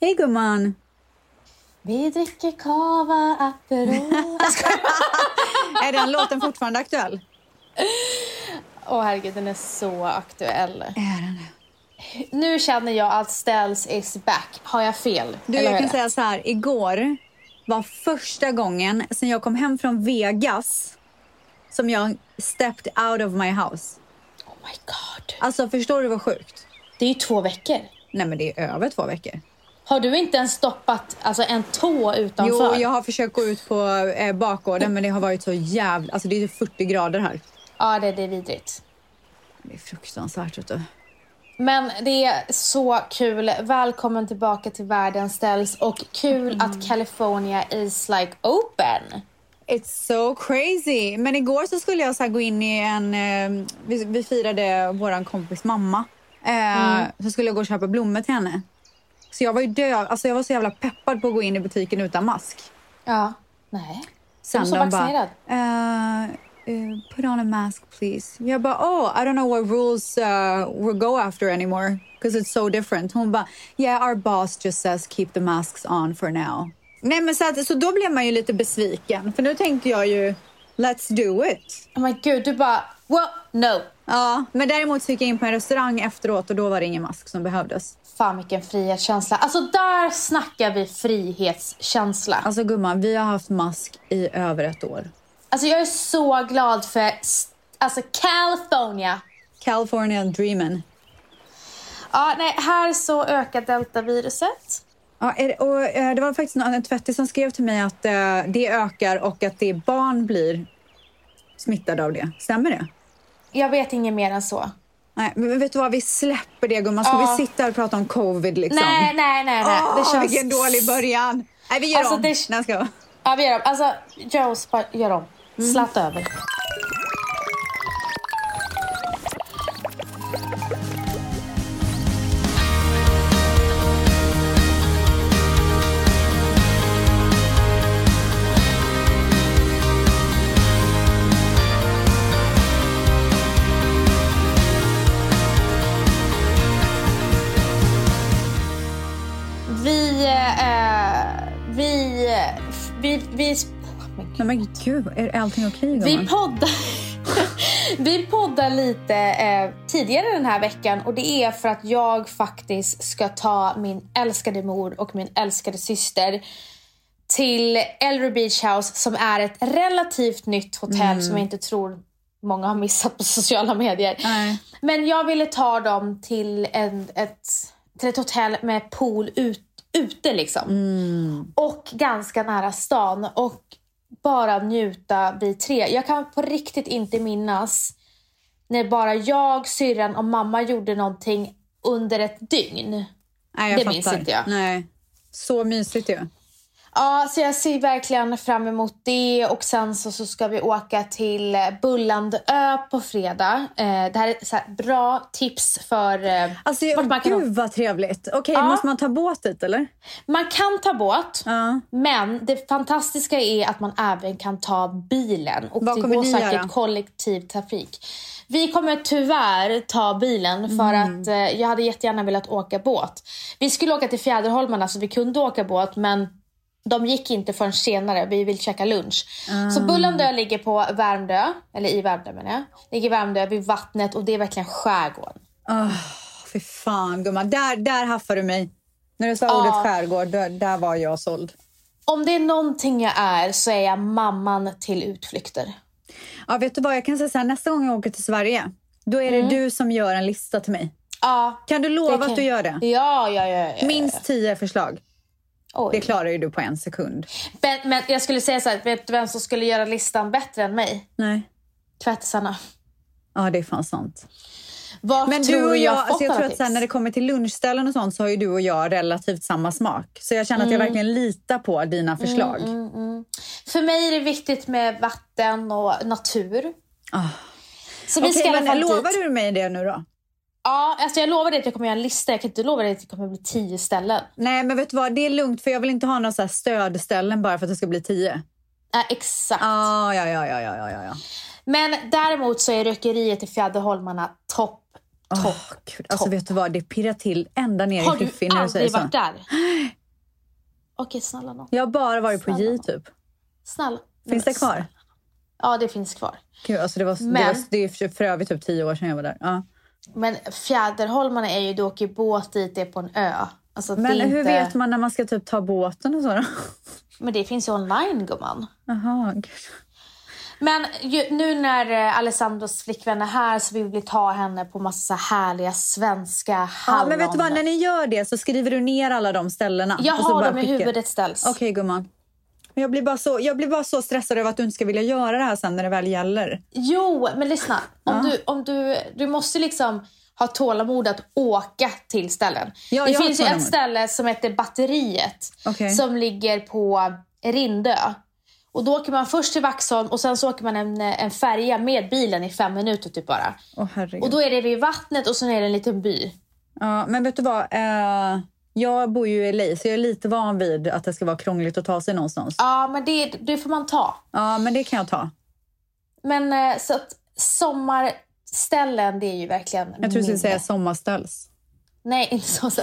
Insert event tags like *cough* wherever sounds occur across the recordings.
Hej gumman! Vi dricker cava Aperol. *laughs* Är den låten fortfarande aktuell? Åh herregud, den är så aktuell. Är den Nu känner jag att Ställs is back. Har jag fel? Du, jag kan säga så här. Igår var första gången sen jag kom hem från Vegas som jag stepped out of my house. Oh my god. Alltså, förstår du vad sjukt? Det är ju två veckor. Nej, men det är över två veckor. Har du inte ens stoppat alltså, en tå utanför? Jo, jag har försökt gå ut på eh, bakgården, men det har varit så jävla... Alltså, det är 40 grader här. Ja, det, det är vidrigt. Det är fruktansvärt, vet du. Men det är så kul. Välkommen tillbaka till världen ställs och kul Mm. att California is like open. It's so crazy. Men igår så skulle jag så gå in i en... Eh, vi, vi firade vår kompis mamma. Eh, Så skulle jag gå och köpa blommor till henne. Så jag var ju död. Alltså jag var så jävla peppad på att gå in i butiken utan mask. Ja. Nej. Sen du så de bara, vaccinerad? eh, eh, put on a mask please. Jag bara, oh, I don't know what rules uh, we'll go after anymore. Because it's so different. Hon bara, yeah our boss just says keep the masks on for now. Nej men så, att, så då blev man ju lite besviken. För nu tänkte jag ju, let's do it. Oh my gud, du bara, well, no. Ja, men däremot så gick jag in på en restaurang efteråt och då var det ingen mask som behövdes. Fan vilken frihetskänsla. Alltså där snackar vi frihetskänsla. Alltså gumman, vi har haft mask i över ett år. Alltså jag är så glad för alltså California. California dreamen. Ja, nej, här så ökar deltaviruset. Ja, och, eh, det var faktiskt en tvättis som skrev till mig att eh, det ökar och att det barn blir smittade av det. Stämmer det? Jag vet inget mer än så. Nej, men vet du vad? Vi släpper det gumman. Ska Ja. vi sitta här och prata om covid liksom? Nej, nej, nej, nej. Åh, det känns... vilken dålig början! Nej, vi gör Alltså, om. det- Nej, jag ska. Ja, vi gör om. Alltså, bara gör om. Mm. Slatt över. Vi, oh God. Nej, men gud, är allting okej gumman? Vi poddar, *laughs* vi poddar lite eh, tidigare den här veckan och det är för att jag faktiskt ska ta min älskade mor och min älskade syster till Ellery Beach House som är ett relativt nytt hotell som jag inte tror många har missat på *laughs* sociala medier. Nej. Men jag ville ta dem till, en, ett, till ett hotell med pool ut, ute liksom. Och ganska nära stan. Och bara njuta vi tre. Jag kan på riktigt inte minnas när bara jag, syrran och mamma gjorde någonting under ett dygn. Nej, jag det minns fattar. inte jag. Nej. Så mysigt ju. Ja, så jag ser verkligen fram emot det och sen så, så ska vi åka till Bullandö på fredag. Eh, det här är så här bra tips för eh, Alltså, vart man kan gud vad trevligt. Okej, Ja. måste man ta båt dit eller? Man kan ta båt, Ja. men det fantastiska är att man även kan ta bilen. Och Vad det går säkert göra? kollektivtrafik. Vi kommer tyvärr ta bilen för Mm. att eh, jag hade jättegärna velat åka båt. Vi skulle åka till Fjäderholmarna så vi kunde åka båt men de gick inte förrän senare. Vi vill käka lunch. Så Ah. Bullandö ligger på Värmdö, eller i Värmdö menar jag. Ligger i Värmdö vid vattnet och det är verkligen skärgården. Oh, fy fan gumman, där, där haffar du mig. När du sa Ja. ordet skärgård, där, där var jag såld. Om det är någonting jag är så är jag mamman till utflykter. Ja, vet du vad, jag kan säga så här, nästa gång jag åker till Sverige, då är det du som gör en lista till mig. Ja, Kan du lova kan- att du gör det? Ja, ja, ja. ja. Minst tio förslag. Oj. Det klarar ju du på en sekund. Men, men jag skulle säga så här, vet du vem som skulle göra listan bättre än mig? Nej. Tvättisarna. Ja, det är fan sant. Vart Men du och jag, jag, alltså jag tror att sen när det kommer till lunchställen och sånt så har ju du och jag relativt samma smak. Så jag känner att jag Mm. verkligen litar på dina förslag. För mig är det viktigt med vatten och natur. Ah. Så vi Okej, ska men lovar dit. du mig det nu då? Ja, alltså jag lovar dig att jag kommer göra en lista. Jag kan inte lova dig att det kommer bli tio ställen. Nej, men vet du vad? Det är lugnt för jag vill inte ha några så stödställen bara för att det ska bli tio. Nej, exakt. Ah, ja, ja, ja, ja, ja, ja. Men däremot så är rökeriet i Fjäderholmarna topp Åh, Topp. Gud. Alltså vet du vad, det pirrar till ända ner Har i du fiffin när du säger aldrig så. varit där? *gasps* Okej, snälla nån. Jag har bara varit på Snälla J nån. typ. Snälla. Finns det kvar? Ja, det finns kvar. Gud, alltså det, var, det, Men- var, det är för- för övrigt typ tio år sedan jag var där. Ja. Men Fjäderholmarna är ju, du åker båt dit, det är på en ö. Alltså, Men hur inte... vet man när man ska typ ta båten och så då? Men det finns ju online gumman. Jaha, gud. Men ju, nu när eh, Alessandros flickvän är här så vill vi ta henne på massa härliga svenska Ja, hallon. men vet du vad, när ni gör det så skriver du ner alla de ställena. Jag har dem i huvudet ställs. Okej gumman. Men Jag blir, bara så, jag blir bara så stressad över att du inte ska vilja göra det här sen när det väl gäller. Jo, men lyssna. Om, du, om du, du måste liksom ha tålamod att åka till ställen. Ja, det finns ju ett ställe som heter Batteriet Okej. som ligger på Rindö. Och då åker man först till Vaxholm och sen så åker man en, en färja med bilen i fem minuter typ bara. Herregud. Och då är det vid vattnet och sen är det en liten by. Ja, men vet du vad? Eh, jag bor ju i LA så jag är lite van vid att det ska vara krångligt att ta sig någonstans. Ja, men det, det får man ta. Ja, men det kan jag ta. Men eh, så att sommarställen, det är ju verkligen Jag tror du skulle säga sommarställs. Nej, *laughs* inte så. så.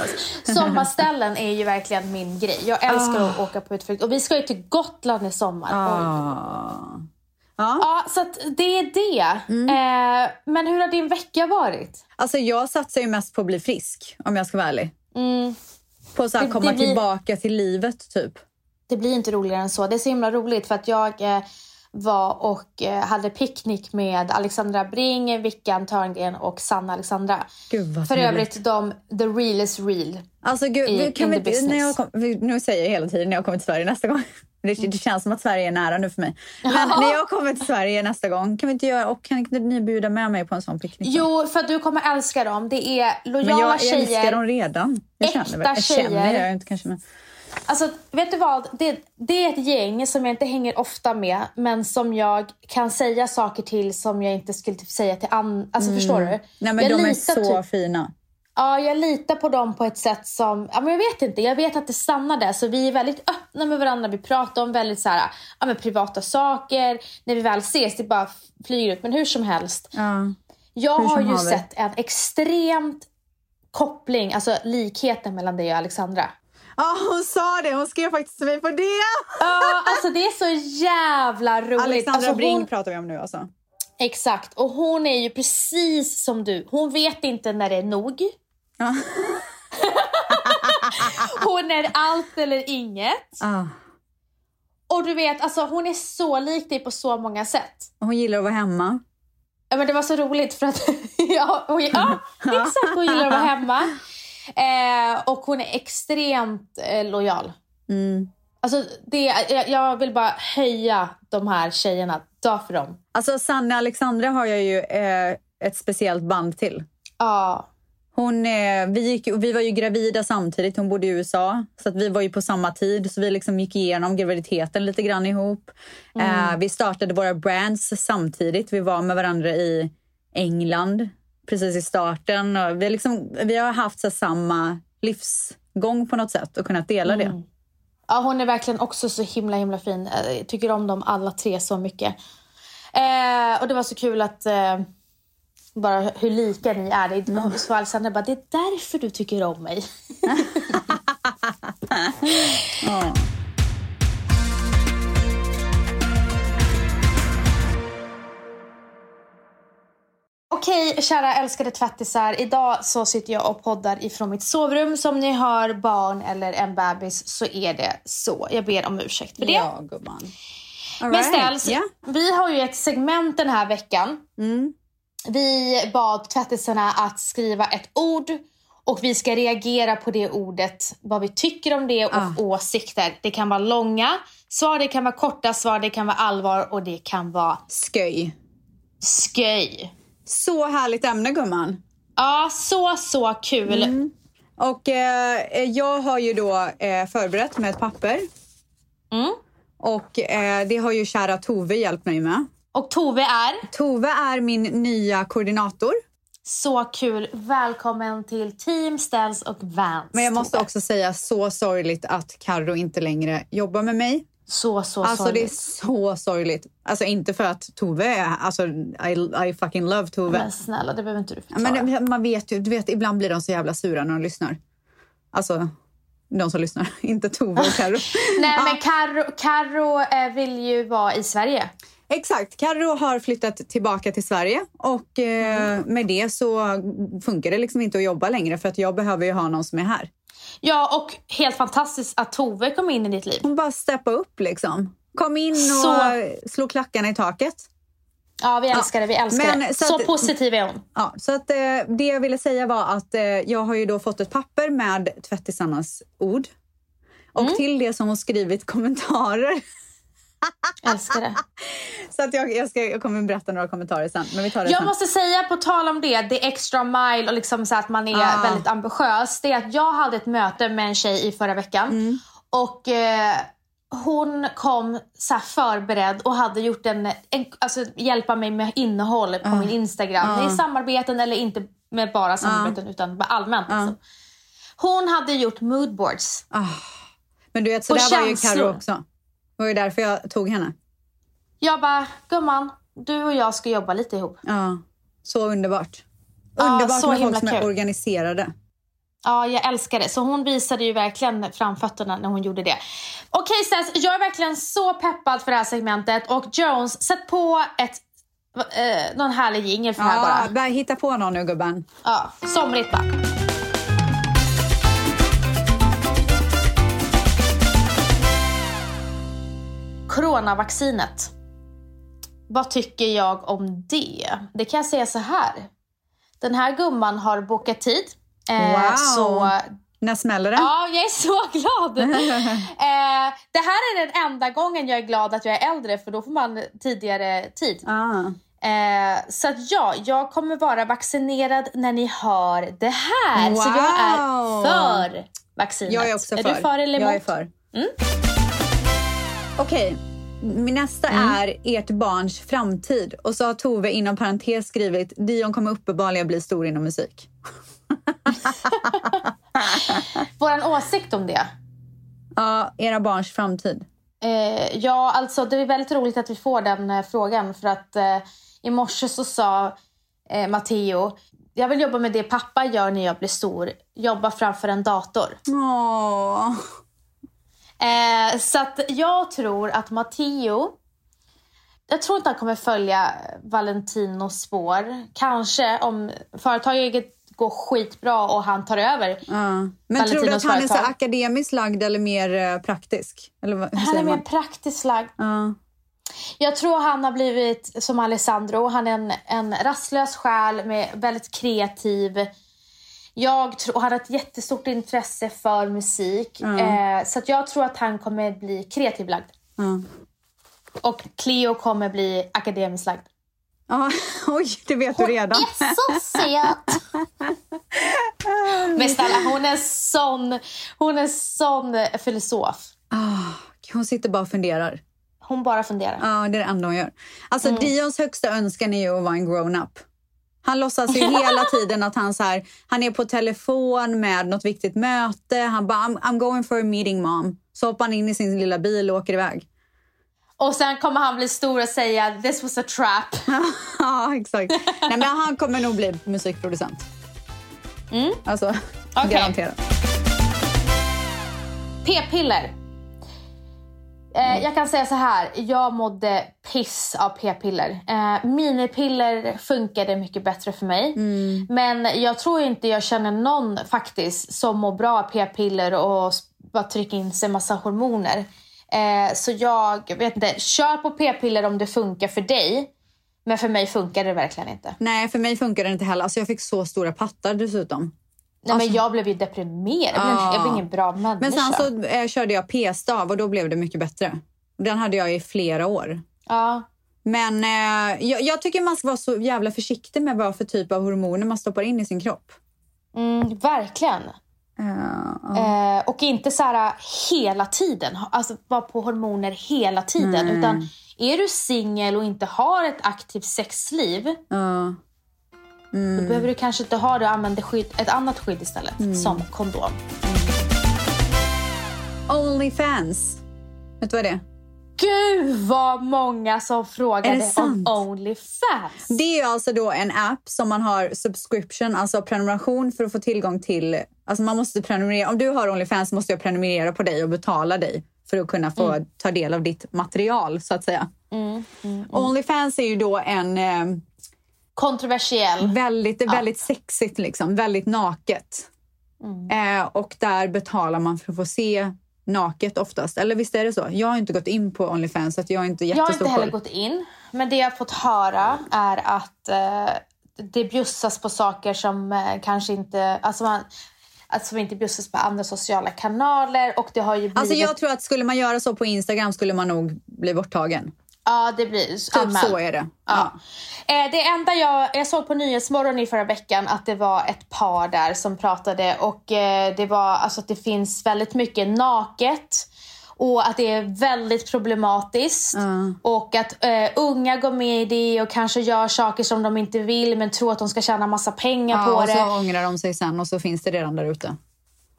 Sommarställen är ju verkligen min grej. Jag älskar att åka på utflykt. Och vi ska ju till Gotland i sommar. Ah. Ja. Ja, så att det är det. Mm. Eh, men hur har din vecka varit? Alltså jag satsar ju mest på att bli frisk om jag ska vara ärlig. Mm, På att komma det blir- tillbaka till livet typ. det blir inte roligare än så. Det är så himla roligt för att jag eh, var och eh, hade picknick med Alexandra Bring, Vickan Törngren och Sanna Alexandra. Gud För övrigt de, the real is real. Alltså gud, i- kan vi, business. när jag kom, nu säger jag hela tiden när jag kommer till Sverige nästa gång. Det, det känns som att Sverige är nära nu för mig. Men när jag kommer till Sverige nästa gång, kan vi inte göra, och kan inte ni bjuda med mig på en sån picknick? Jo, för att du kommer älska dem. Det är lojala men jag tjejer. älskar dem redan. Jag Äkta känner, jag känner tjejer. jag inte kanske men. Alltså, vet du vad? Det, det är ett gäng som jag inte hänger ofta med, men som jag kan säga saker till som jag inte skulle typ säga till andra. Alltså, förstår du? Nej men jag de är så typ- fina. Ja, jag litar på dem på ett sätt som... Ja, men jag vet inte. Jag vet att det stannar där. Så vi är väldigt öppna med varandra. Vi pratar om väldigt så här, ja, men privata saker. När vi väl ses, det bara flyger ut. Men hur som helst. Ja. Jag har ju haver. sett en extremt koppling, alltså likheten mellan dig och Alexandra. Ja, hon sa det. Hon skrev faktiskt till mig på det. Ja, alltså det är så jävla roligt. Alexandra alltså, Bring hon, pratar vi om nu alltså. Exakt. Och hon är ju precis som du. Hon vet inte när det är nog. Ja. *laughs* Hon är allt eller inget. Ah. Och du vet, alltså hon är så lik dig på så många sätt. Hon gillar att vara hemma. Ja, men det var så roligt för att... *laughs* ja, hon, ja, exakt. Hon gillar att vara hemma. Eh, och hon är extremt eh, lojal. Mm. Alltså, det, jag, jag vill bara höja de här tjejerna. Dö för dem. Alltså Sanna Alexandra har jag ju eh, ett speciellt band till. Ja. Hon, eh, vi, gick, vi var ju gravida samtidigt, hon bodde i USA. Så att vi var ju på samma tid, så vi liksom gick igenom graviditeten lite grann ihop. Eh, vi startade våra brands samtidigt. Vi var med varandra i England precis i starten. Och vi, liksom, vi har haft så samma livsgång på något sätt och kunnat dela det. Ja, hon är verkligen också så himla himla fin. Eh, Jag tycker om dem alla tre så mycket. Eh, och det var så kul att eh, bara hur lika ni är. Mm. Så Alexandra bara, det är därför du tycker om mig. *laughs* Okej, kära älskade tvättisar. Idag så sitter jag och poddar ifrån mitt sovrum. Som ni hör barn eller en bebis så är det så. Jag ber om ursäkt för det. Ja, gumman. All Men right. ställs, Ja. vi har ju ett segment den här veckan. Mm. Vi bad tvättisarna att skriva ett ord och vi ska reagera på det ordet, vad vi tycker om det och Ah. åsikter. Det kan vara långa svar, det kan vara korta svar, det kan vara allvar och det kan vara Sköj. sköj. Så härligt ämne, gumman. Ja, så, så kul. Mm. Och eh, jag har ju då eh, förberett med ett papper. Mm. Och eh, det har ju kära Tove hjälpt mig med. Och Tove är Tove är min nya koordinator. så kul. Välkommen till Team Ställs och Vans. Men jag måste Tove. också säga så sorgligt att Carro inte längre jobbar med mig. Så, så Alltså sorgligt. det är så sorgligt. Alltså inte för att Tove är... Alltså I, I fucking love Tove. Men snälla, det behöver inte du förklara. Men man vet ju, du vet, ibland blir de så jävla sura när de lyssnar. Alltså, de som lyssnar. *laughs* Inte Tove och Carro. *laughs* Nej, men Karo, Karo eh, vill ju vara i Sverige. Exakt. Carro har flyttat tillbaka till Sverige och eh, med det så funkar det liksom inte att jobba längre för att jag behöver ju ha någon som är här. Ja, och helt fantastiskt att Tove kom in i ditt liv. Hon bara steppa upp liksom. Kom in och Så- slå klackarna i taket. Ja, vi älskar det. Vi älskar Men det. så Så, att- positiv är hon. Ja, så att, eh, det jag ville säga var att eh, jag har ju då fått ett papper med tvättisarnas ord. Och Mm. till det som hon skrivit kommentarer. *laughs* *laughs* Älskar det. Så att jag, jag, ska, jag kommer berätta några kommentarer sen. Men vi tar det Jag sen. måste säga, på tal om det, det extra mile och liksom så att man är Ah. väldigt ambitiös. Det är att jag hade ett möte med en tjej i förra veckan. Mm. Och eh, hon kom så förberedd och hade gjort en, en alltså hjälpa mig med innehåll på min Instagram. Det är samarbeten eller inte med bara samarbeten utan allmänt. Liksom. Hon hade gjort moodboards. Men du vet, så Och där var ju. Karo också. Det var ju därför jag tog henne. Jag bara, gumman, du och jag ska jobba lite ihop. Ja, så underbart. Ja, Underbart så med folk som är kul. organiserade. Ja, jag älskar det. Så hon visade ju verkligen framfötterna när hon gjorde det. Okej Stens, jag är verkligen så peppad för det här segmentet. Och Jones, sätt på ett, eh, någon härlig jingel för det här Ja, bara. börja hitta på någon nu gubben. Ja, somrigt bara. Coronavaccinet. Vad tycker jag om det? Det kan jag säga så här. Den här gumman har bokat tid. Eh, Wow. Så När smäller det? Ja, jag är så glad. *laughs* eh, det här är den enda gången jag är glad att jag är äldre för då får man tidigare tid. Ah. Eh, så att ja, jag kommer vara vaccinerad när ni hör det här. Så jag är Wow. för vaccinet. Jag är också är för. du för eller Jag är emot? för. Mm. Okej, min nästa Mm. är ert barns framtid. Och så har Tove inom parentes skrivit Dion kommer uppenbarligen bli stor inom musik. *laughs* Vår åsikt om det? Ja, era barns framtid. Eh, ja, alltså det är väldigt roligt att vi får den eh, frågan för att eh, i morse så sa eh, Matteo jag vill jobba med det pappa gör när jag blir stor. Jobba framför en dator. Åh. Eh, så att jag tror att Matteo... Jag tror inte han kommer följa Valentinos spår. Kanske om företaget går skitbra och han tar över. Ja. Men tror du att Valentinos han är så företag. akademiskt lagd eller mer eh, praktisk? Eller Han är säger mer man? praktiskt lagd. Ja. Jag tror han har blivit som Alessandro. Han är en, en rastlös själ, med väldigt kreativ. Jag tror, han har ett jättestort intresse för musik. Eh, så jag tror att han kommer bli kreativ lagd. Ja. Och Cleo kommer bli akademiskt lagd. Ja, *laughs* oj, det vet du redan. är så söt! Men snälla, hon är sån, hon är sån filosof. Ah, hon sitter bara och funderar. Hon bara funderar. Ja, det är det enda hon gör. Alltså, Mm. Dions högsta önskan är ju att vara en grown-up. Han låtsas ju *laughs* hela tiden att han, så här, han är på telefon med något viktigt möte. Han bara, I'm, I'm going for a meeting mom. Så hoppar han in i sin lilla bil och åker iväg. Och sen kommer han bli stor och säga this was a trap. *laughs* ja, exakt. Nej, men han kommer nog bli musikproducent. Mm. Alltså, Okej. garanterat. P-piller. Eh, jag kan säga så här, jag mådde piss av p-piller. Eh, minipiller funkade mycket bättre för mig. Men jag tror inte jag känner någon faktiskt som mår bra av p-piller och bara trycker in sig massa hormoner. Eh, så jag vet inte, kör på p-piller om det funkar för dig. Men för mig funkar det verkligen inte. Nej, för mig funkar det inte heller. Alltså, jag fick så stora pattar dessutom. Nej, men jag blev ju deprimerad. Jag blev, jag blev ingen bra människa. Men sen så eh, körde jag p-stav och då blev det mycket bättre. Den hade jag i flera år. ja. Men eh, jag, jag tycker man ska vara så jävla försiktig med vad för typ av hormoner man stoppar in i sin kropp. mm, verkligen. Eh, ja. Eh, och inte så här hela tiden, alltså vara på hormoner hela tiden. Utan är du singel och inte har ett aktivt sexliv, Ja. då behöver du kanske inte ha det och använda skydd, ett annat skydd istället. Som kondom. Onlyfans. Vet du vad det är? gud vad många som frågade om? Onlyfans. Det är alltså då en app som man har subscription, alltså prenumeration för att få tillgång till. Alltså man måste prenumerera. Om du har Onlyfans måste jag prenumerera på dig och betala dig för att kunna få ta del av ditt material så att säga. Onlyfans är ju då en eh, Kontroversiell. väldigt, är väldigt sexigt liksom, väldigt naket. Mm. Eh, och där betalar man för att få se naket oftast. Eller visst är det så? Jag har inte gått in på Onlyfans så att jag har inte Jag har inte heller gått in, men det jag har fått höra är att eh, det bjussas på saker som eh, kanske inte... Alltså man, att som inte bjussas på andra sociala kanaler. Och det har ju blivit... Alltså jag tror att skulle man göra så på Instagram skulle man nog bli borttagen. Ja, det blir Typ anmäld. så är det. Ja. Eh, det enda jag, jag såg på Nyhetsmorgon i förra veckan att det var ett par där som pratade och eh, det var alltså att det finns väldigt mycket naket och att det är väldigt problematiskt och att eh, unga går med i det och kanske gör saker som de inte vill men tror att de ska tjäna massa pengar Ja, på och det. så ångrar de sig sen och så finns det redan där ute.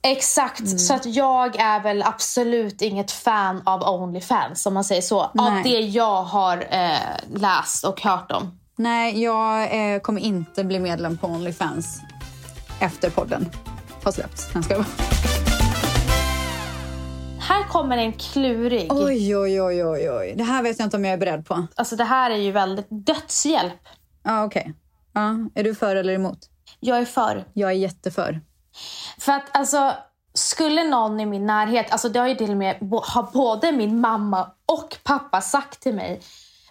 Exakt, Mm. så att jag är väl absolut inget fan av Onlyfans om man säger så. Av Nej. det jag har eh, läst och hört om. Nej, jag eh, kommer inte bli medlem på Onlyfans efter podden har släppts. Den ska vara. Här kommer en klurig. Oj, oj, oj, oj, oj. Det här vet jag inte om jag är beredd på. Alltså det här är ju väldigt dödshjälp. Ja, okej. Ja, är du för eller emot? Jag är för. Jag är jätteför. För att alltså, skulle någon i min närhet, alltså det har ju till och med har både min mamma och pappa sagt till mig.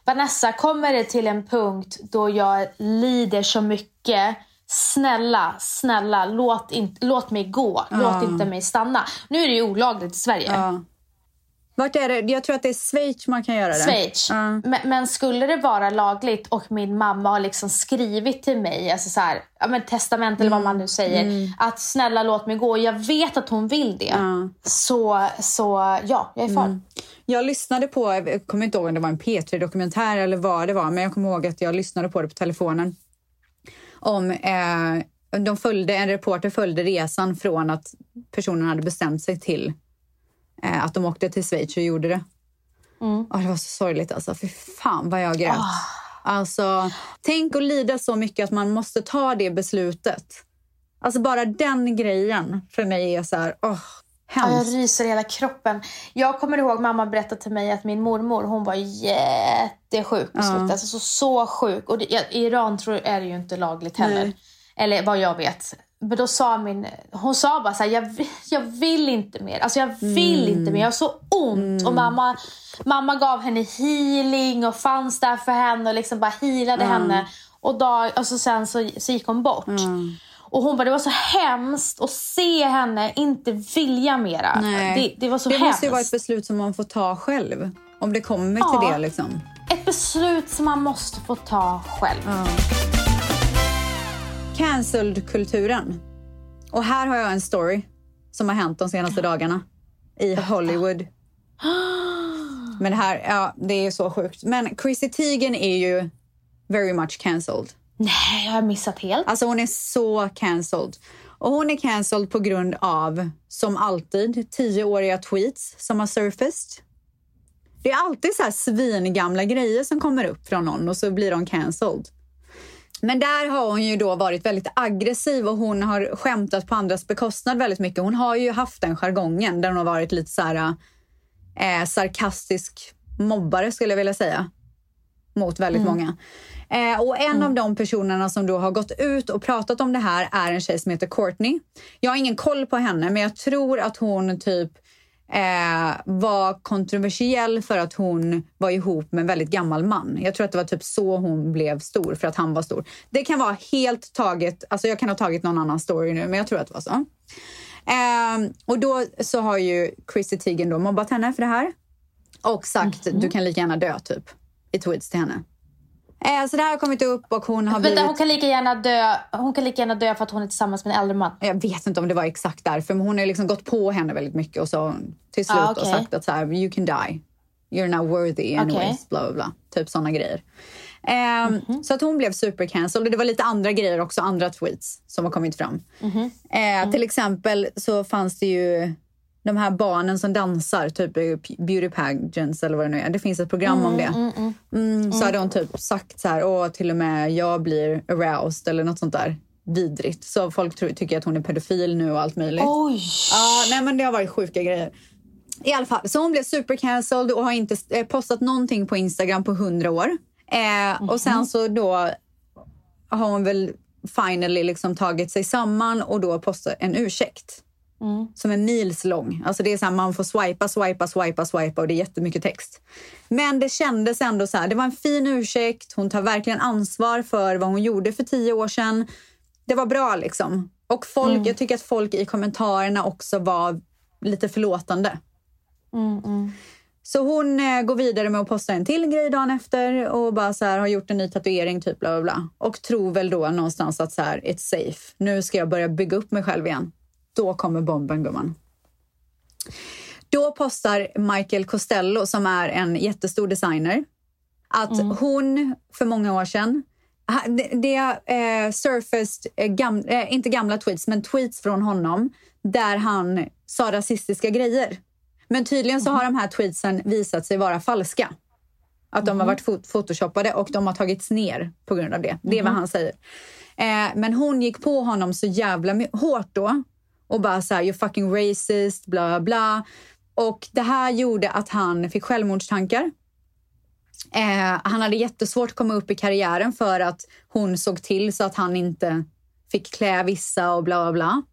Vanessa, kommer det till en punkt då jag lider så mycket Snälla, snälla, låt, in, låt mig gå. Låt inte mig stanna. Nu är det ju olagligt i Sverige. Ja. Vart är det? Jag tror att det är Schweiz man kan göra det. Schweiz. Ja. Men, men skulle det vara lagligt och min mamma har liksom skrivit till mig, alltså så här, ja, men testament eller vad man nu säger, att snälla låt mig gå. Jag vet att hon vill det. Så, så ja, jag är för. Jag lyssnade på, jag kommer inte ihåg om det var en P3-dokumentär eller vad det var, men jag kommer ihåg att jag lyssnade på det på telefonen. Om, eh, de följde, en reporter följde resan från att personen hade bestämt sig till att de åkte till Schweiz och gjorde det. Mm. Och det var så sorgligt alltså. Fy fan vad jag grät. Alltså, tänk att lida så mycket att man måste ta det beslutet. Alltså bara den grejen för mig är så här, åh, Ja, jag hemskt. ryser i hela kroppen. Jag kommer ihåg mamma berättade till mig att min mormor hon var jättesjuk på slutet. Alltså så, så sjuk. Och det, I Iran tror är det ju inte lagligt heller. Nej. Eller vad jag vet. Men då sa min, hon sa bara så här, jag, *laughs* jag vill inte mer. Alltså jag vill inte mer, jag har så ont. Och mamma, mamma gav henne healing och fanns där för henne och liksom bara healade henne. Och dag, alltså sen så, så gick hon bort. Och hon bara, det var så hemskt att se henne inte vilja mera. Nej. Det, det var så det hemskt. måste ju vara ett beslut som man får ta själv. Om det kommer Ja. till det liksom. Ett beslut som man måste få ta själv. Cancelled-kulturen. Och här har jag en story som har hänt de senaste dagarna i Hollywood. *gasps* Men det här, ja, det är så sjukt. Men Chrissy Teigen är ju very much cancelled. Nej, jag har missat helt. Alltså hon är så cancelled. Och hon är cancelled på grund av, som alltid, tioåriga tweets som har surfaced. Det är alltid så här svingamla grejer som kommer upp från någon och så blir de cancelled. Men där har hon ju då varit väldigt aggressiv och hon har skämtat på andras bekostnad väldigt mycket. Hon har ju haft den jargongen där hon har varit lite så här eh, sarkastisk mobbare skulle jag vilja säga. Mot väldigt många. Eh, och en av de personerna som då har gått ut och pratat om det här är en tjej som heter Courtney. Jag har ingen koll på henne men jag tror att hon typ eh, var kontroversiell för att hon var ihop med en väldigt gammal man. Jag tror att det var typ så hon blev stor, för att han var stor. Det kan vara helt taget, alltså jag kan ha tagit någon annan story nu, men jag tror att det var så. Eh, och då så har ju Chrissy Teigen då mobbat henne för det här och sagt du kan lika gärna dö typ i tweets till henne. Eh, så det här har kommit upp och hon har blivit... Vänta, hon kan lika gärna dö Hon kan lika gärna dö för att hon är tillsammans med en äldre man. Jag vet inte om det var exakt därför, men hon har liksom gått på henne väldigt mycket och så till slut Ah, och okej. sagt att så här, you can die. You're not worthy anyways, Okej. bla bla bla. Typ såna grejer. Ehm, Mhm. Så att hon blev supercancelled. Och Det var lite andra grejer också, andra tweets som har kommit fram. Mhm. Eh, Till exempel så fanns det ju de här barnen som dansar, typ beauty pageants eller vad det nu är. Det finns ett program om det. Mm, så hade hon typ sagt så här, åh till och med jag blir aroused eller något sånt där vidrigt. Så folk tror, tycker att hon är pedofil nu och allt möjligt. Oj! Ja, nej men det har varit sjuka grejer. I alla fall, så hon blev supercancelled och har inte eh, postat någonting på Instagram på hundra år. Eh, Och sen så då har hon väl finally liksom tagit sig samman och då postat en ursäkt. Som är mils lång. Alltså det är så här, man får swipa, swipa, swipa, swipa och det är jättemycket text. Men det kändes ändå så här, det var en fin ursäkt. Hon tar verkligen ansvar för vad hon gjorde för tio år sedan. Det var bra liksom. Och folk, jag tycker att folk i kommentarerna också var lite förlåtande. Så hon eh, går vidare med att posta en till grej dagen efter och bara så här, har gjort en ny tatuering typ bla bla bla. Och tror väl då någonstans att så här, it's safe. Nu ska jag börja bygga upp mig själv igen. Då kommer bomben gumman. Då postar Michael Costello som är en jättestor designer att hon för många år sedan det, eh, surfaced, eh, gam, eh, inte gamla tweets, men tweets från honom där han sa rasistiska grejer. Men tydligen så har de här tweetsen visat sig vara falska. Att de har varit fot- photoshoppade och de har tagits ner på grund av det. Det är vad han säger. Eh, men hon gick på honom så jävla hårt då och bara så här, you're fucking racist, bla bla. Och det här gjorde att han fick självmordstankar. Eh, han hade jättesvårt att komma upp i karriären för att hon såg till så att han inte fick klä vissa och bla bla.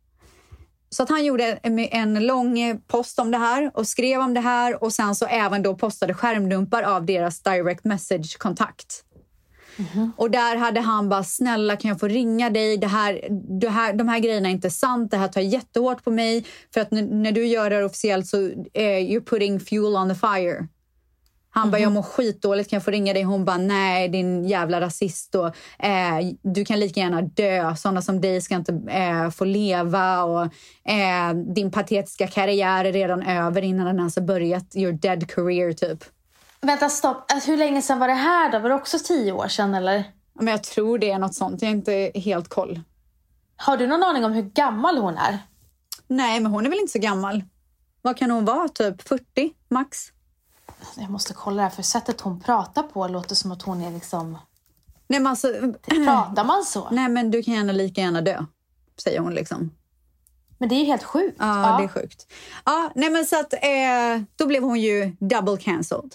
Så att han gjorde en lång post om det här och skrev om det här och sen så även då postade skärmdumpar av deras direct message-kontakt. Och där hade han bara, snälla kan jag få ringa dig? Det här, det här, de här grejerna är inte sant. Det här tar jättehårt på mig. För att när du gör det här officiellt så eh, you're putting fuel on the fire. Han bara, jag mår skitdåligt, kan jag få ringa dig? Hon bara, nej din jävla rasist. Och, eh, du kan lika gärna dö. Såna som dig ska inte eh, få leva. Och, eh, din patetiska karriär är redan över innan den ens har börjat. Your dead career, typ. Vänta, stopp. Alltså, hur länge sedan var det här då? Var det också tio år sedan eller? Men jag tror det är något sånt. Jag har inte helt koll. Har du någon aning om hur gammal hon är? Nej, men hon är väl inte så gammal? Vad kan hon vara? Typ 40 max? Jag måste kolla det här för sättet hon pratar på låter som att hon är liksom... Nej, men alltså, *clears throat* Pratar man så? nej, men du kan gärna lika gärna dö, säger hon liksom. Men det är ju helt sjukt. Ja, det är sjukt. Ja, nej men så att eh, då blev hon ju double cancelled.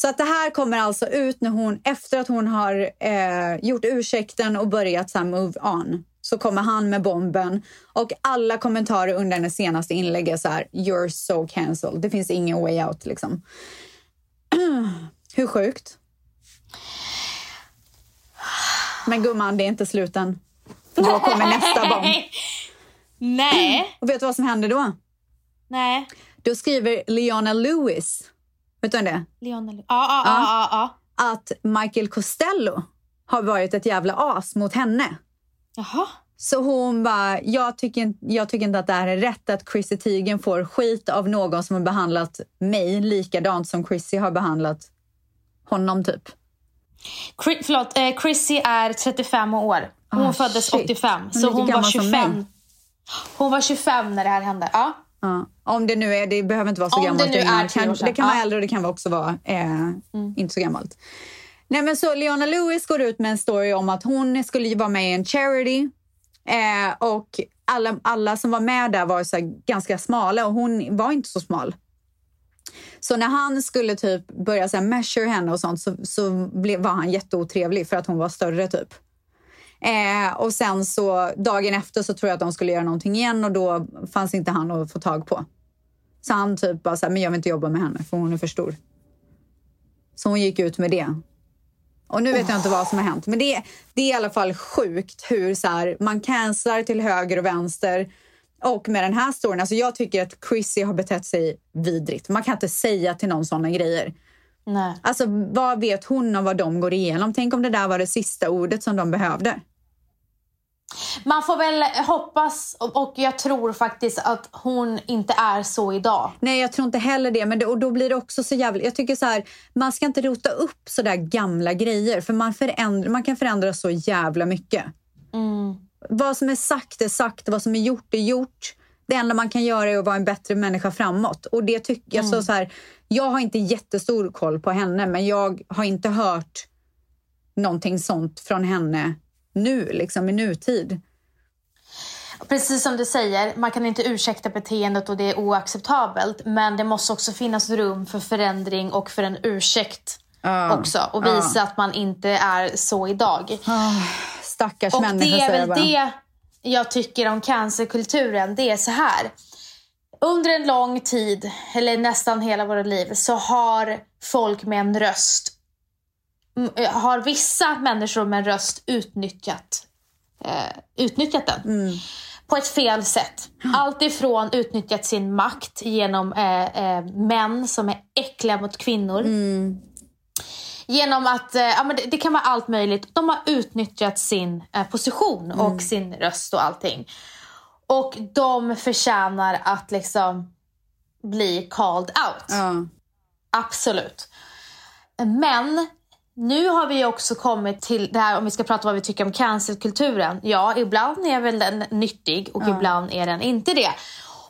Så att det här kommer alltså ut när hon, efter att hon har eh, gjort ursäkten och börjat så move on. Så kommer han med bomben och alla kommentarer under hennes senaste inlägg är så här, you're so cancelled. Det finns ingen way out liksom. *clears throat* Hur sjukt? Men gumman, det är inte sluten. För då kommer nästa bomb. *laughs* Nej. Och vet du vad som händer då? Nej. Då skriver Leona Lewis, vet du vem det är? Lionel. Ja, ja, ja, ja. Att Michael Costello har varit ett jävla as mot henne. Jaha. Så hon bara, jag tycker, jag tycker inte att det här är rätt att Chrissy Teigen får skit av någon som har behandlat mig likadant som Chrissy har behandlat honom typ. Chri- förlåt, eh, Chrissy är 35 år. Hon Ah, föddes shit. 85. Hon är Så lika hon var gammal som 25. mig. Hon var 25 när det här hände. Ja. Ja. Om det nu är, det behöver inte vara så Om det gammalt. nu är kan, det kan vara Ja. äldre och det kan också vara eh, inte så gammalt. Nej, men så Leona Lewis går ut med en story om att hon skulle vara med i en charity eh, och alla, alla som var med där var så ganska smala och hon var inte så smal. Så när han skulle typ börja så här measure henne och sånt så, så blev, var han jätteotrevlig för att hon var större typ. Eh, och sen så dagen efter så tror jag att de skulle göra någonting igen och då fanns inte han att få tag på. Så han typ bara så här, men jag vill inte jobba med henne för hon är för stor. Så hon gick ut med det. Och nu vet jag inte vad som har hänt. Men det, det är i alla fall sjukt hur så här, man cancelar till höger och vänster. Och med den här storyn, alltså jag tycker att Chrissy har betett sig vidrigt. Man kan inte säga till någon sådana grejer. Nej. Alltså vad vet hon om vad de går igenom? Tänk om det där var det sista ordet som de behövde. Man får väl hoppas och, jag tror faktiskt att hon inte är så idag. Nej, jag tror inte heller det. Men det, och då blir det också så jävla... Jag tycker så här, man ska inte rota upp så där gamla grejer. För man, förändrar, man kan förändra så jävla mycket. Mm. Vad som är sagt är sagt, vad som är gjort är gjort. Det enda man kan göra är att vara en bättre människa framåt. Och det tycker jag, så, så här, jag har inte jättestor koll på henne, men jag har inte hört någonting sånt från henne nu, liksom i nutid. Precis som du säger, man kan inte ursäkta beteendet och det är oacceptabelt. Men det måste också finnas rum för förändring och för en ursäkt Ja, också. Och visa att man inte är så idag. Oh, stackars Och människa, det är väl det jag tycker om cancerkulturen. Det är så här. Under en lång tid, eller nästan hela våra liv, så har folk med en röst, eh, har vissa människor med en röst utnyttjat, eh, utnyttjat den. Mm. På ett fel sätt. Allt ifrån utnyttjat sin makt genom eh, eh, män som är äckliga mot kvinnor. Mm. Genom att, eh, ja, men det, det kan vara allt möjligt. De har utnyttjat sin eh, position Mm. och sin röst och allting. Och de förtjänar att liksom bli called out. Ja. Absolut. Men nu har vi också kommit till det här om vi ska prata vad vi tycker om cancelkulturen. Ja, ibland är väl den nyttig och ibland är den inte det.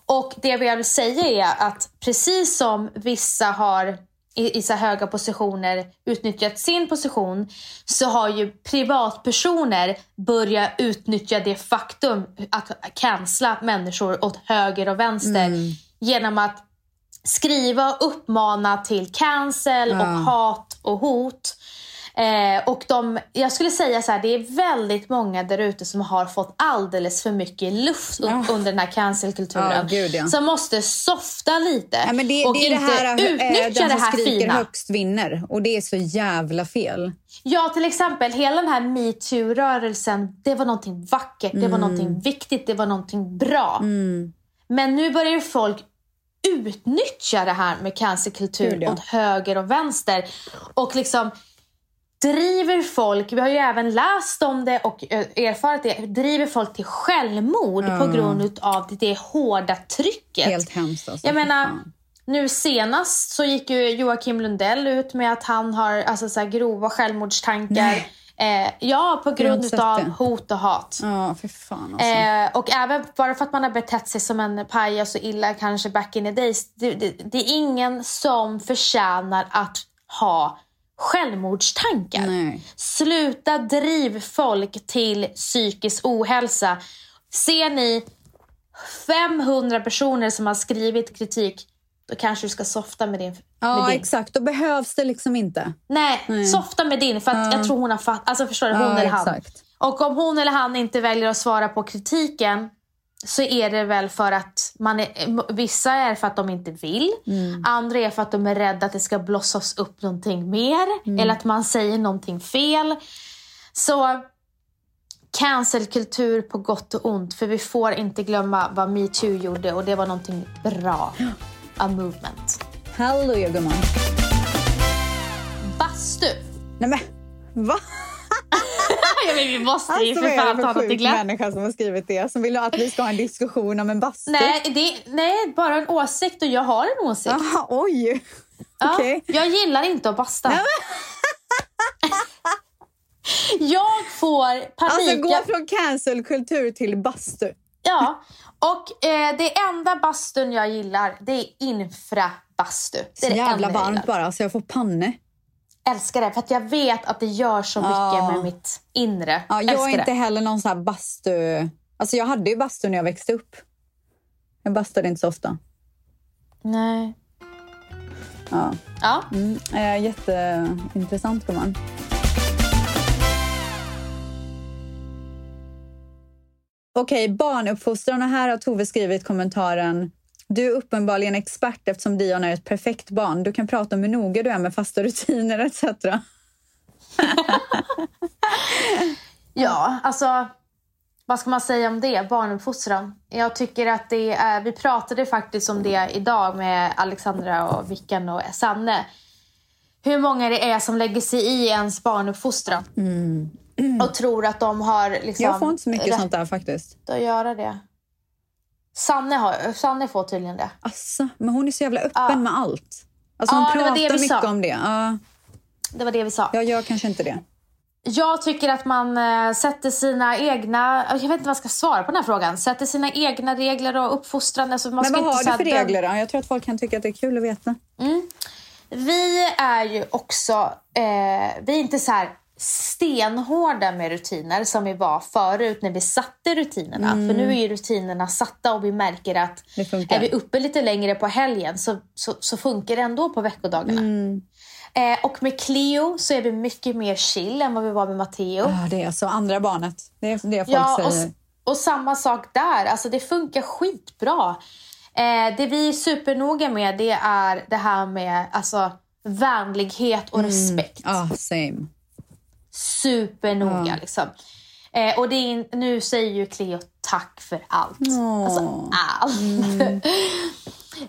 Och det jag vill säga är att precis som vissa har i, i så höga positioner utnyttjat sin position så har ju privatpersoner börjat utnyttja det faktum att cancella människor åt höger och vänster genom att skriva och uppmana till cancel och hat och hot. Eh, och de, jag skulle säga så här, det är väldigt många där ute som har fått alldeles för mycket luft Ja. under den här cancelkulturen. Ja, gud, ja. Som måste softa lite Ja, det, och det är det inte här, eh, utnyttja den det som här fina. högst vinner. Och det är så jävla fel. Ja, till exempel hela den här metoo-rörelsen. Det var någonting vackert, det Mm. var någonting viktigt, det var någonting bra. Men nu börjar ju folk utnyttja det här med cancerkultur Gud, ja. åt höger och vänster. Och liksom driver folk, vi har ju även läst om det och eh, erfarit det, driver folk till självmord på grund av det, hårda trycket. Helt hemskt alltså. Jag menar, nu senast så gick ju Joakim Lundell ut med att han har alltså, så grova självmordstankar. Eh, ja, på grund av det. hot och hat. Ja, för fan alltså. Eh, och även bara för att man har betett sig som en pajas och illa kanske back in the days. Det, det, det är ingen som förtjänar att ha självmordstankar. Nej. Sluta driv folk till psykisk ohälsa. Ser ni 500 personer som har skrivit kritik, då kanske du ska softa med din. Ja, med din. exakt. Då behövs det liksom inte. Nej, softa med din för att jag tror hon har fattat. Alltså förstår du, hon Ja, eller han. exakt. Och om hon eller han inte väljer att svara på kritiken så är det väl för att man är, vissa är för att de inte vill. Mm. Andra är för att de är rädda att det ska blossas upp någonting mer. Mm. Eller att man säger någonting fel. Så cancelkultur på gott och ont. För vi får inte glömma vad metoo gjorde och det var någonting bra. A movement. Halleluja gumman. Bastu. Nej men, va? *laughs* Ja, men vi måste ju Alltså för fan ta något glatt. människa som har skrivit det? Som vill att vi ska ha en diskussion om en bastu? Nej, det, nej, bara en åsikt och jag har en åsikt. Jaha, oj. Ja. Jag gillar inte att basta. *laughs* jag får panik. Alltså gå från cancelkultur till bastu. Ja, och eh, det enda bastun jag gillar det är infrabastu. Det Så det jävla varmt bara så jag får panne. Älskar det, för att jag vet att det gör så mycket Ja. med mitt inre. Ja, jag är inte det. heller någon sån här bastu... Alltså jag hade ju bastu när jag växte upp. Jag bastade inte så ofta. Nej. Ja. Ja. Mm, eh, jätteintressant gumman. Okej, barnuppfostran. Och här har Tove skrivit kommentaren. Du är uppenbarligen expert eftersom Dion är ett perfekt barn. Du kan prata om hur noga du är med fasta rutiner etc. *laughs* Ja, alltså vad ska man säga om det? Barnuppfostran. Jag tycker att det är, vi pratade faktiskt om det idag med Alexandra och Vickan och Sanne. Hur många det är som lägger sig i ens barnuppfostran. Och tror att de har liksom Jag får inte så mycket sånt där faktiskt. att göra det. Sanne, har, Sanne får tydligen det. Asså, men hon är så jävla öppen Ja. med allt. Alltså hon Ja, det pratar det vi mycket sa. om det. Ja, Det var det vi sa. jag gör kanske inte det. Jag tycker att man äh, sätter sina egna, jag vet inte vad jag ska svara på den här frågan, sätter sina egna regler och uppfostran. Alltså man Men vad har du för regler då? Jag tror att folk kan tycka att det är kul att veta. Vi är ju också, eh, vi är inte så här stenhårda med rutiner som vi var förut när vi satte rutinerna. För nu är ju rutinerna satta och vi märker att är vi uppe lite längre på helgen så, så, så funkar det ändå på veckodagarna. Mm. Eh, och med Cleo så är vi mycket mer chill än vad vi var med Matteo. Ja, det är så. Andra barnet. Det är det folk Ja, och, säger. och samma sak där. Alltså det funkar skitbra. Eh, det vi är supernoga med det är det här med alltså, vänlighet och respekt. Ja, same. Supernoga liksom. Eh, och det är, nu säger ju Cleo tack för allt. Åh. Alltså allt.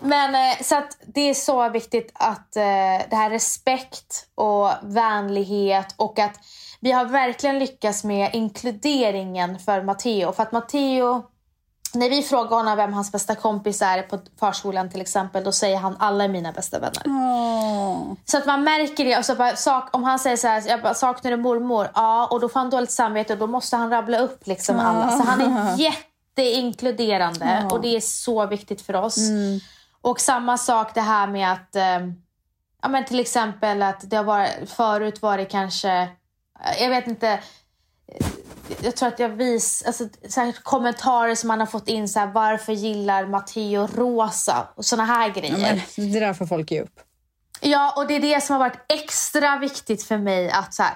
*laughs* Men eh, så att det är så viktigt att eh, det här respekt och vänlighet och att vi har verkligen lyckats med inkluderingen för Matteo. För att Matteo, när vi frågar honom vem hans bästa kompis är på förskolan till exempel, då säger han alla är mina bästa vänner. Åh. Så att man märker det. Och så bara, sak, om han säger så här, jag bara, saknar du mormor? Ja, och då får han dåligt samvete och då måste han rabbla upp liksom alla. Så han är *laughs* jätteinkluderande och det är så viktigt för oss. Och samma sak det här med att, eh, ja men till exempel att det har varit, förut var det kanske, jag vet inte, jag tror att jag vis, alltså, så här, kommentarer som man har fått in så här, varför gillar Matteo rosa? Och såna här grejer. Men det där får folk ge upp. Ja, och det är det som har varit extra viktigt för mig att så här,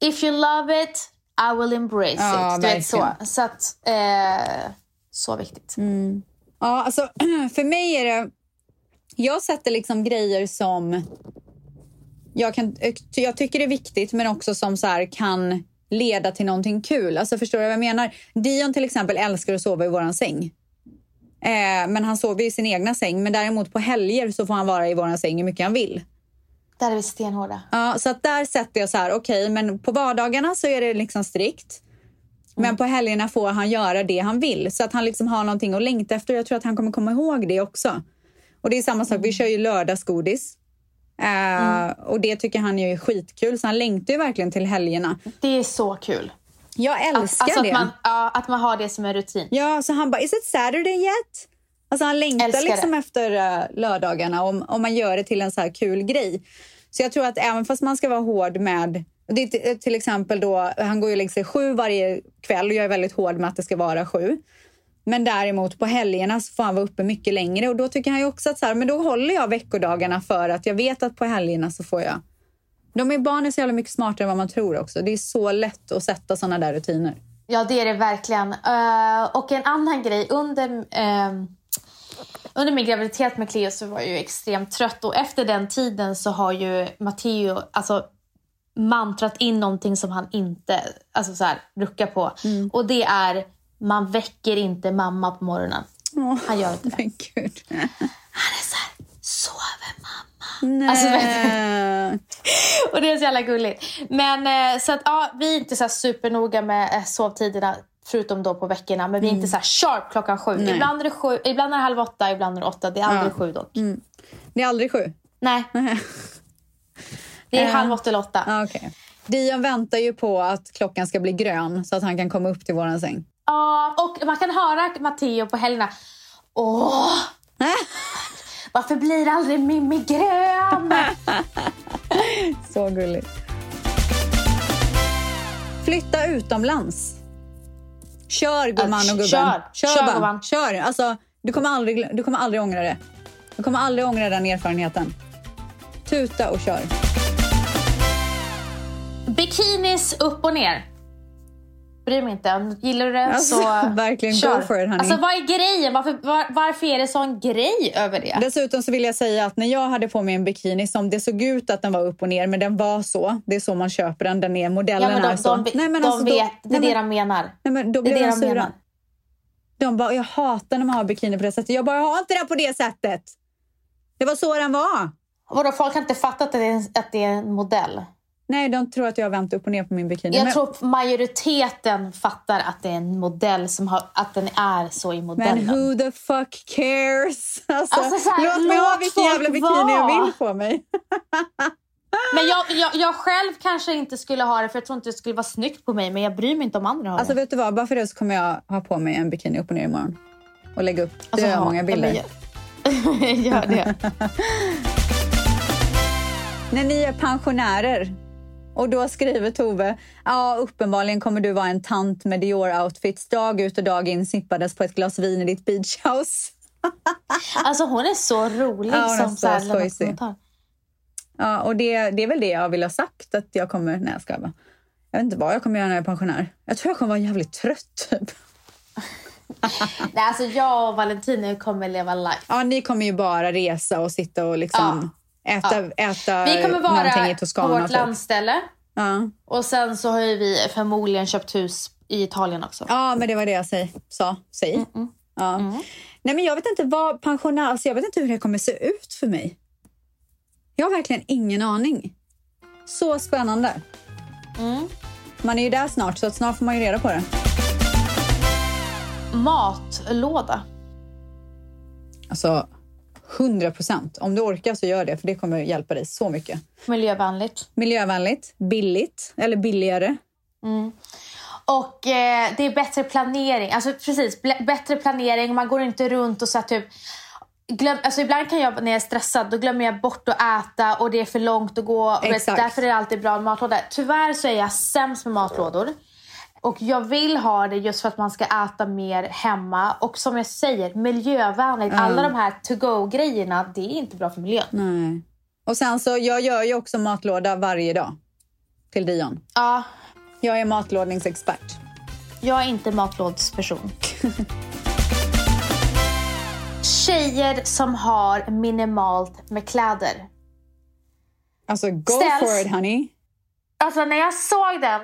if you love it, I will embrace Ja, it. Du vet så. verkligen. Så att, eh, så viktigt. Ja, alltså *clears throat* för mig är det... Jag sätter liksom grejer som jag, kan, jag tycker är viktigt men också som så här kan leda till någonting kul. Alltså förstår du vad jag menar? Dion till exempel älskar att sova i våran säng. Eh, men han sover i sin egna säng. Men däremot på helger så får han vara i våran säng hur mycket han vill. Där är vi stenhårda. Ja, så att där sätter jag så här, okej, men på vardagarna så är det liksom strikt. Men på helgerna får han göra det han vill så att han liksom har någonting att längta efter. Jag tror att han kommer komma ihåg det också. Och det är samma sak, vi kör ju lördagsgodis. Eh, Och det tycker han ju är skitkul så han längtar ju verkligen till helgerna. Det är så kul. Jag älskar alltså det. Att man, ja, att man har det som en rutin. Ja, så han bara, is it Saturday yet? Alltså han längtar Älskar liksom det. efter uh, lördagarna om, om man gör det till en så här kul grej. Så jag tror att även fast man ska vara hård med... Det till exempel då, han går ju och lägger sig sju varje kväll och jag är väldigt hård med att det ska vara sju. Men däremot på helgerna så får han vara uppe mycket längre och då tycker han ju också att så här, men då håller jag veckodagarna för att jag vet att på helgerna så får jag. De är barn är så jävla mycket smartare än vad man tror också. Det är så lätt att sätta såna där rutiner. Ja, det är det verkligen. Eh, och en annan grej. Under, ehm, under min graviditet med Cleo så var jag ju extremt trött. Och efter den tiden så har ju Matteo alltså, mantrat in någonting som han inte alltså, så här, ruckar på. Och det är, man väcker inte mamma på morgonen. Åh, Han gör inte det. Men gud. Han är så här, sover mamma? Nej. Alltså, *laughs* Och det är så jävla gulligt. Men eh, så att ja, vi är inte så supernoga med eh, sovtiderna. Förutom då på veckorna. Men vi är inte så här sharp klockan sju. Nej. Ibland är, det sju. ibland är det halv åtta, ibland är det åtta. Det är aldrig Ja. sju dock. det är aldrig sju? Nej, det är Eh. halv åtta eller åtta. Okej. Dion väntar ju på att klockan ska bli grön så att han kan komma upp till våran säng. Ja, och man kan höra Matteo på helgerna. Åh! *laughs* Varför blir aldrig Mimmi grön? *laughs* Så gulligt. Flytta utomlands. Kör gumman och gubben. kör. Kör, bara. gumman. Kör. Alltså, du, kommer aldrig, du kommer aldrig ångra det. Du kommer aldrig ångra den erfarenheten. Tuta och kör. Bikinis upp och ner. Bryr mig inte. Om Gillar du det Alltså, så *laughs* verkligen, kör. go for it, honey. Alltså vad är grejen? Varför, var, varför är det sån grej över det? Dessutom så vill jag säga att när jag hade på mig en bikini som det såg ut att den var upp och ner, men den var så. Det är så man köper den. Den är, modellen Ja, men är de, så. de, nej, men de alltså, vet, då, det är nej, det de menar. nej, men då Det är blir det de de sura. menar. De bara, jag hatar när man har bikini på det sättet. Jag bara, jag har inte det på det sättet. Det var så den var. Vadå, folk har inte fattat att det, är en, att det är en modell. Nej, de tror att jag har vänt upp och ner på min bikini. Jag men, tror majoriteten fattar att det är en modell som har, att den är så i modellen. men who the fuck cares? *laughs* Alltså, Alltså, så här, låt mig ha vilken jävla bikini jag vara. vill på mig. *laughs* Men jag, jag, jag själv kanske inte skulle ha det för jag tror inte det skulle vara snyggt på mig men jag bryr mig inte om andra har Alltså det. vet du vad, bara för det så kommer jag ha på mig en bikini upp och ner imorgon. Och lägga upp Alltså, dö ha- många bilder. gör *laughs* det. När ni är pensionärer och då skriver Tove, ja uppenbarligen kommer du vara en tant med Dior-outfits dag ut och dag in sippades på ett glas vin i ditt beachhouse. *laughs* Alltså hon är så rolig Ja, hon som så skojsig. Ja, och det, det är väl det jag vill ha sagt att jag kommer, nej jag ska bara. Jag vet inte vad jag kommer göra när jag är pensionär. Jag tror jag kommer vara jävligt trött typ. *laughs* Nej, alltså jag och Valentino kommer leva life. Ja, ni kommer ju bara resa och sitta och liksom äta, äta Vi kommer vara i på Toscana. vårt typ. landställe Ja. och sen så har ju vi förmodligen köpt hus i Italien också. ja, men det var det jag säg, sa. Säg. Ja. Nej, men jag vet inte vad pensionär, alltså jag vet inte hur det kommer se ut för mig. Jag har verkligen ingen aning. Så spännande. Mm. Man är ju där snart, så snart får man ju reda på det. Matlåda. Alltså, 100 procent. Om du orkar så gör det, för det kommer hjälpa dig så mycket. Miljövänligt. Miljövänligt, billigt eller billigare. Och eh, det är bättre planering. Alltså precis, bättre planering. Man går inte runt och så typ... Glöm, alltså ibland kan jag när jag är stressad då glömmer jag bort att äta och det är för långt att gå. Exakt. därför är det alltid bra med matlåda. Tyvärr så är jag sämst med matlådor. Och jag vill ha det just för att man ska äta mer hemma. Och som jag säger, miljövänligt. Alla de här to-go-grejerna, det är inte bra för miljön. Nej. Och sen så, jag gör ju också matlåda varje dag till Dion. Ja, Jag är matlådningsexpert. Jag är inte matlådsperson. *laughs* Tjejer som har minimalt med kläder. Alltså, go Ställs. for it honey. Alltså när jag såg den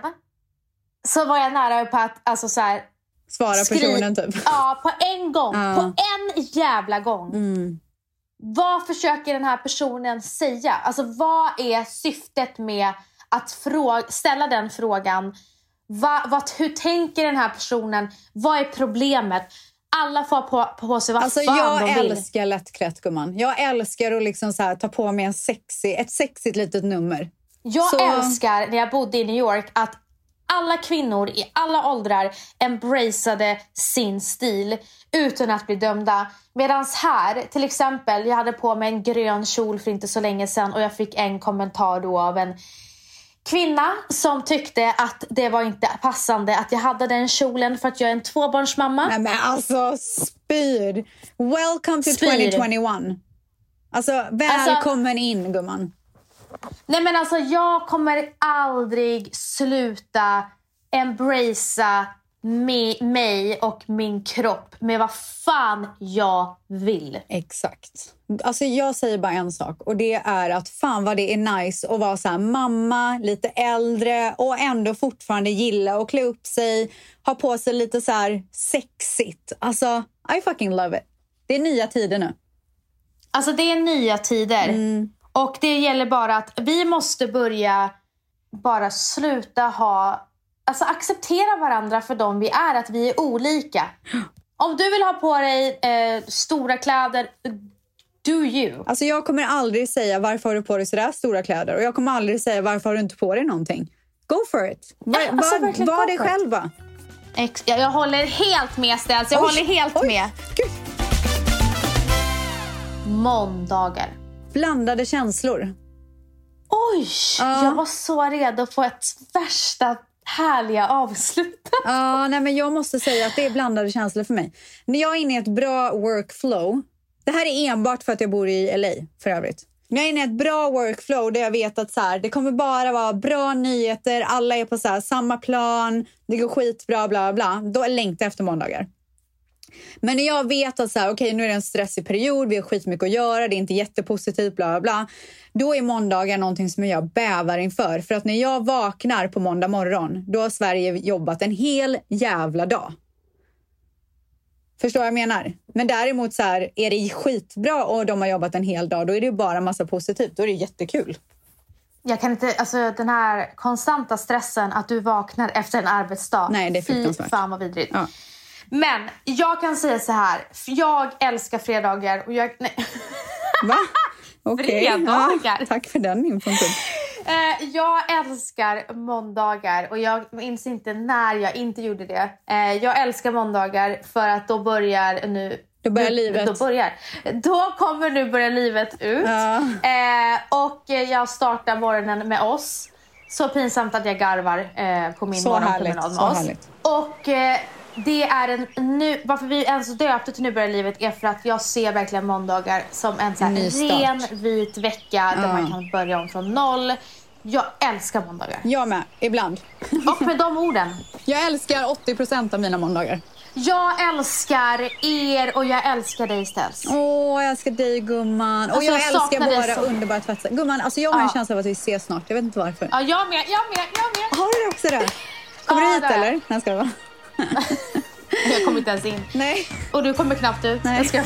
så var jag nära på att alltså så här, Svara skri- personen typ. Ja, på en gång. Ja. På en jävla gång. Mm. Vad försöker den här personen säga? Alltså vad är syftet med att frå- ställa den frågan? Va, vad, hur tänker den här personen? Vad är problemet? Alla får på, på sig vad Alltså, fan jag de vill. älskar lättklätt gumman. Jag älskar att liksom så här, ta på mig en sexy, ett sexigt litet nummer. Jag Så- älskar när jag bodde i New York att alla kvinnor i alla åldrar embraceade sin stil utan att bli dömda. Medan här, till exempel, jag hade på mig en grön kjol för inte så länge sedan och jag fick en kommentar då av en kvinna som tyckte att det var inte passande att jag hade den kjolen för att jag är en tvåbarnsmamma. Nej men alltså spyr. Welcome to Spyr. 2021. Alltså välkommen in gumman. Nej men alltså jag kommer aldrig sluta embracea mig och min kropp med vad fan jag vill. Exakt. Alltså jag säger bara en sak och det är att fan vad det är nice att vara så här mamma, lite äldre och ändå fortfarande gilla att klä upp sig, ha på sig lite så här sexigt. Alltså I fucking love it. Det är nya tider nu. Alltså det är nya tider. Mm. Och det gäller bara att vi måste börja bara sluta ha... Alltså acceptera varandra för de vi är, att vi är olika. Om du vill ha på dig eh, stora kläder, do you. Alltså jag kommer aldrig säga varför har du på dig sådär stora kläder och jag kommer aldrig säga varför har du inte på dig någonting. Go for it. Var, Ja, alltså var, var dig själv bara. Ex- jag, jag håller helt med Ställs, jag Oj, håller helt oj, med. Gud. Måndagar. Blandade känslor. Oj, Ja. jag var så redo på ett värsta härliga avslut. *laughs* Ja, nej, men jag måste säga att det är blandade känslor för mig. När jag är inne i ett bra workflow, det här är enbart för att jag bor i LA för övrigt. När jag är inne i ett bra workflow där jag vet att så här, det kommer bara vara bra nyheter, alla är på så här, samma plan, det går skitbra, bla bla, då längtar jag efter måndagar. Men när jag vet att så här, okay, nu är det en stressig period, vi har skitmycket att göra, det är inte jättepositivt, bla bla bla. Då är måndagar någonting som jag bävar inför. För att när jag vaknar på måndag morgon, då har Sverige jobbat en hel jävla dag. Förstår vad jag menar? Men däremot så här, är det skitbra och de har jobbat en hel dag, då är det bara massa positivt. Då är det jättekul. Jag kan inte, alltså den här konstanta stressen att du vaknar efter en arbetsdag. Nej, det är Fy fruktansvärt. fan vad vidrigt. Ja. Men jag kan säga så här, jag älskar fredagar och jag... Nej. Va? *laughs* Okej. Fredagar. Ja, tack för den infon. Eh, jag älskar måndagar och jag minns inte när jag inte gjorde det. Eh, jag älskar måndagar för att då börjar nu Då börjar livet. Då, börjar. då kommer nu börja livet ut. Ja. Eh, och jag startar morgonen med oss. Så pinsamt att jag garvar eh, på min Så morgonpromenad med så oss. härligt. Och eh, det är en nu, varför vi ens döpte till Nu börjar livet är för att jag ser verkligen måndagar som en så ren vit vecka där man kan börja om från noll. Jag älskar måndagar. Jag med, ibland. Och med de orden. *laughs* Jag älskar 80% av mina måndagar. Jag älskar er och jag älskar dig Stels. Åh, jag älskar dig gumman. Och Alltså, jag, jag älskar våra så. underbara tvättar. Gumman, alltså jag har en Ja. känsla av att vi ses snart. Jag vet inte varför. Ja, jag med, jag med, jag med. Har du också det? *laughs* Kommer Ja, du hit det eller? Nej, ska det vara. *laughs* Jag kommer inte ens in. Nej. Och du kommer knappt ut. Nej. Jag ska... *laughs*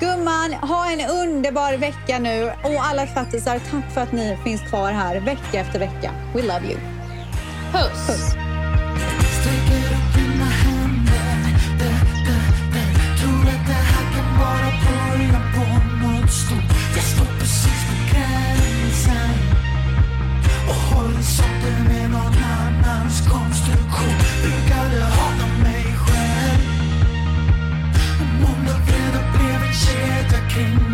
Gumman, ha en underbar vecka nu. Och alla tvättisar, tack för att ni finns kvar här vecka efter vecka. We love you. Puss. Puss. Horisonten är någon annans konstruktion Brukade hata mig själv? Måndag, fredag blev en kedja kring